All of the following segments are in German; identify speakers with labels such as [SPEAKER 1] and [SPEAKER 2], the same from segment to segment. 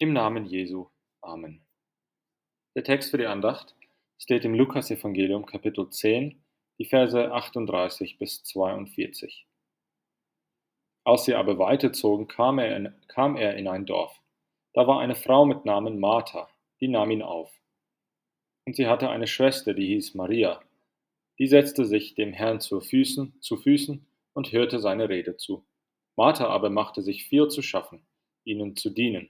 [SPEAKER 1] Im Namen Jesu. Amen. Der Text für die Andacht steht im Lukasevangelium Kapitel 10, die Verse 38 bis 42. Als sie aber weiterzogen, kam er, in, kam er in ein Dorf. Da war eine Frau mit Namen Martha, die nahm ihn auf. Und sie hatte eine Schwester, die hieß Maria. Die setzte sich dem Herrn zu Füßen, zu Füßen und hörte seine Rede zu. Martha aber machte sich viel zu schaffen, ihnen zu dienen.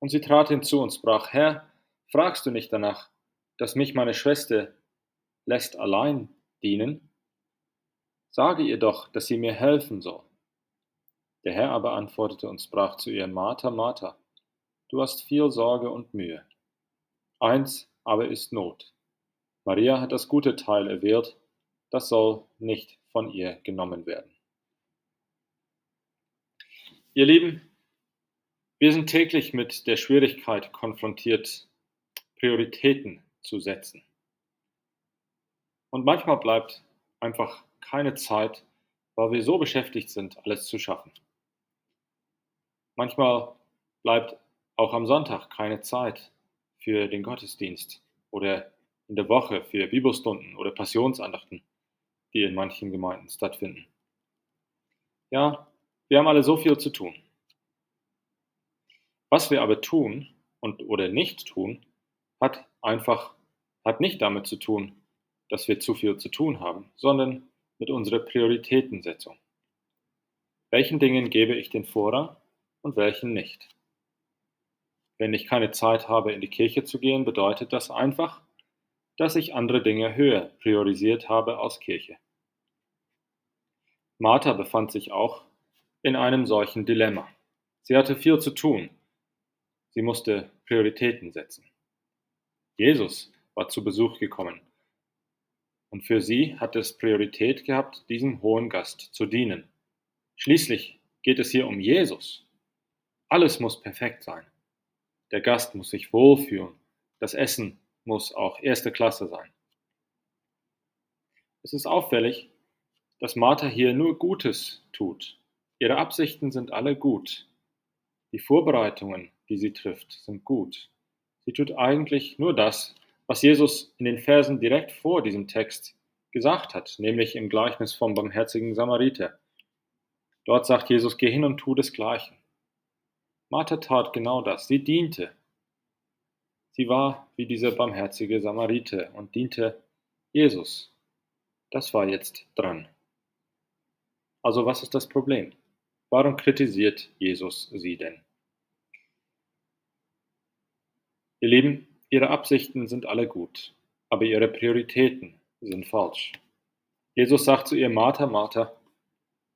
[SPEAKER 1] Und sie trat hinzu und sprach, Herr, fragst du nicht danach, dass mich meine Schwester lässt allein dienen? Sage ihr doch, dass sie mir helfen soll. Der Herr aber antwortete und sprach zu ihr, Martha, Martha, du hast viel Sorge und Mühe. Eins aber ist Not. Maria hat das gute Teil erwählt, das soll nicht von ihr genommen werden. Ihr Lieben, wir sind täglich mit der Schwierigkeit konfrontiert, Prioritäten zu setzen. Und manchmal bleibt einfach keine Zeit, weil wir so beschäftigt sind, alles zu schaffen. Manchmal bleibt auch am Sonntag keine Zeit für den Gottesdienst oder in der Woche für Bibelstunden oder Passionsandachten, die in manchen Gemeinden stattfinden. Ja, wir haben alle so viel zu tun. Was wir aber tun und oder nicht tun, hat einfach hat nicht damit zu tun, dass wir zu viel zu tun haben, sondern mit unserer Prioritätensetzung. Welchen Dingen gebe ich den Vorrang und welchen nicht? Wenn ich keine Zeit habe, in die Kirche zu gehen, bedeutet das einfach, dass ich andere Dinge höher priorisiert habe als Kirche. Martha befand sich auch in einem solchen Dilemma. Sie hatte viel zu tun Sie musste Prioritäten setzen. Jesus war zu Besuch gekommen. Und für sie hat es Priorität gehabt, diesem hohen Gast zu dienen. Schließlich geht es hier um Jesus. Alles muss perfekt sein. Der Gast muss sich wohlfühlen. Das Essen muss auch erste Klasse sein. Es ist auffällig, dass Martha hier nur Gutes tut. Ihre Absichten sind alle gut. Die Vorbereitungen die sie trifft, sind gut. Sie tut eigentlich nur das, was Jesus in den Versen direkt vor diesem Text gesagt hat, nämlich im Gleichnis vom barmherzigen Samariter. Dort sagt Jesus, geh hin und tu desgleichen. Martha tat genau das. Sie diente. Sie war wie dieser barmherzige Samariter und diente Jesus. Das war jetzt dran. Also was ist das Problem? Warum kritisiert Jesus sie denn? Ihr Lieben, Ihre Absichten sind alle gut, aber Ihre Prioritäten sind falsch. Jesus sagt zu ihr, Martha, Martha,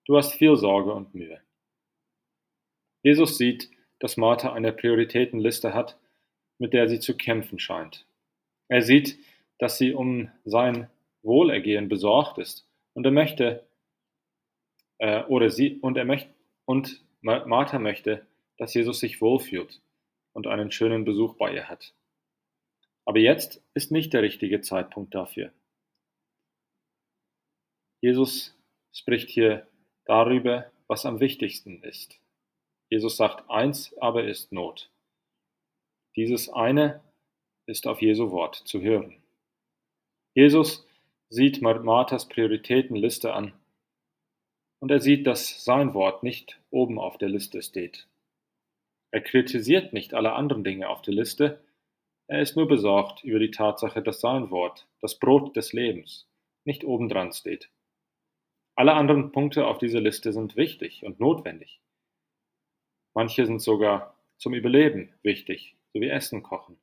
[SPEAKER 1] du hast viel Sorge und Mühe. Jesus sieht, dass Martha eine Prioritätenliste hat, mit der sie zu kämpfen scheint. Er sieht, dass sie um sein Wohlergehen besorgt ist und er möchte, äh, oder sie, und er möchte, und Martha möchte, dass Jesus sich wohlfühlt und einen schönen Besuch bei ihr hat. Aber jetzt ist nicht der richtige Zeitpunkt dafür. Jesus spricht hier darüber, was am wichtigsten ist. Jesus sagt, eins aber ist Not. Dieses eine ist auf Jesu Wort zu hören. Jesus sieht Marthas Prioritätenliste an und er sieht, dass sein Wort nicht oben auf der Liste steht. Er kritisiert nicht alle anderen Dinge auf der Liste, er ist nur besorgt über die Tatsache, dass sein Wort, das Brot des Lebens, nicht obendran steht. Alle anderen Punkte auf dieser Liste sind wichtig und notwendig. Manche sind sogar zum Überleben wichtig, so wie Essen kochen.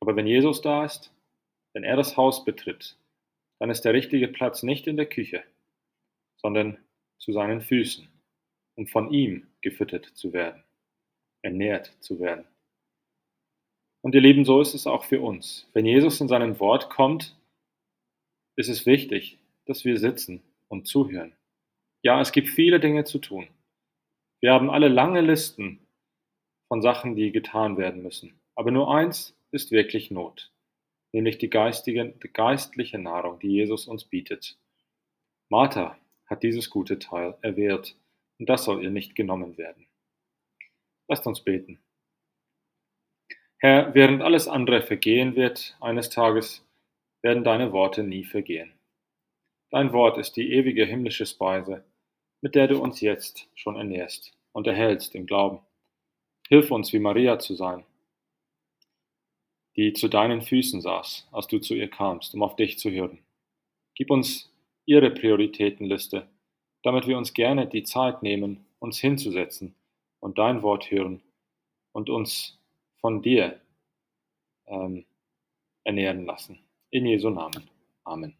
[SPEAKER 1] Aber wenn Jesus da ist, wenn er das Haus betritt, dann ist der richtige Platz nicht in der Küche, sondern zu seinen Füßen, um von ihm gefüttert zu werden ernährt zu werden. Und ihr Lieben, so ist es auch für uns. Wenn Jesus in seinem Wort kommt, ist es wichtig, dass wir sitzen und zuhören. Ja, es gibt viele Dinge zu tun. Wir haben alle lange Listen von Sachen, die getan werden müssen. Aber nur eins ist wirklich Not, nämlich die, geistige, die geistliche Nahrung, die Jesus uns bietet. Martha hat dieses gute Teil erwählt und das soll ihr nicht genommen werden. Lasst uns beten. Herr, während alles andere vergehen wird, eines Tages werden deine Worte nie vergehen. Dein Wort ist die ewige himmlische Speise, mit der du uns jetzt schon ernährst und erhältst im Glauben. Hilf uns, wie Maria zu sein, die zu deinen Füßen saß, als du zu ihr kamst, um auf dich zu hören. Gib uns ihre Prioritätenliste, damit wir uns gerne die Zeit nehmen, uns hinzusetzen und dein Wort hören und uns von dir ähm, ernähren lassen. In Jesu Namen. Amen.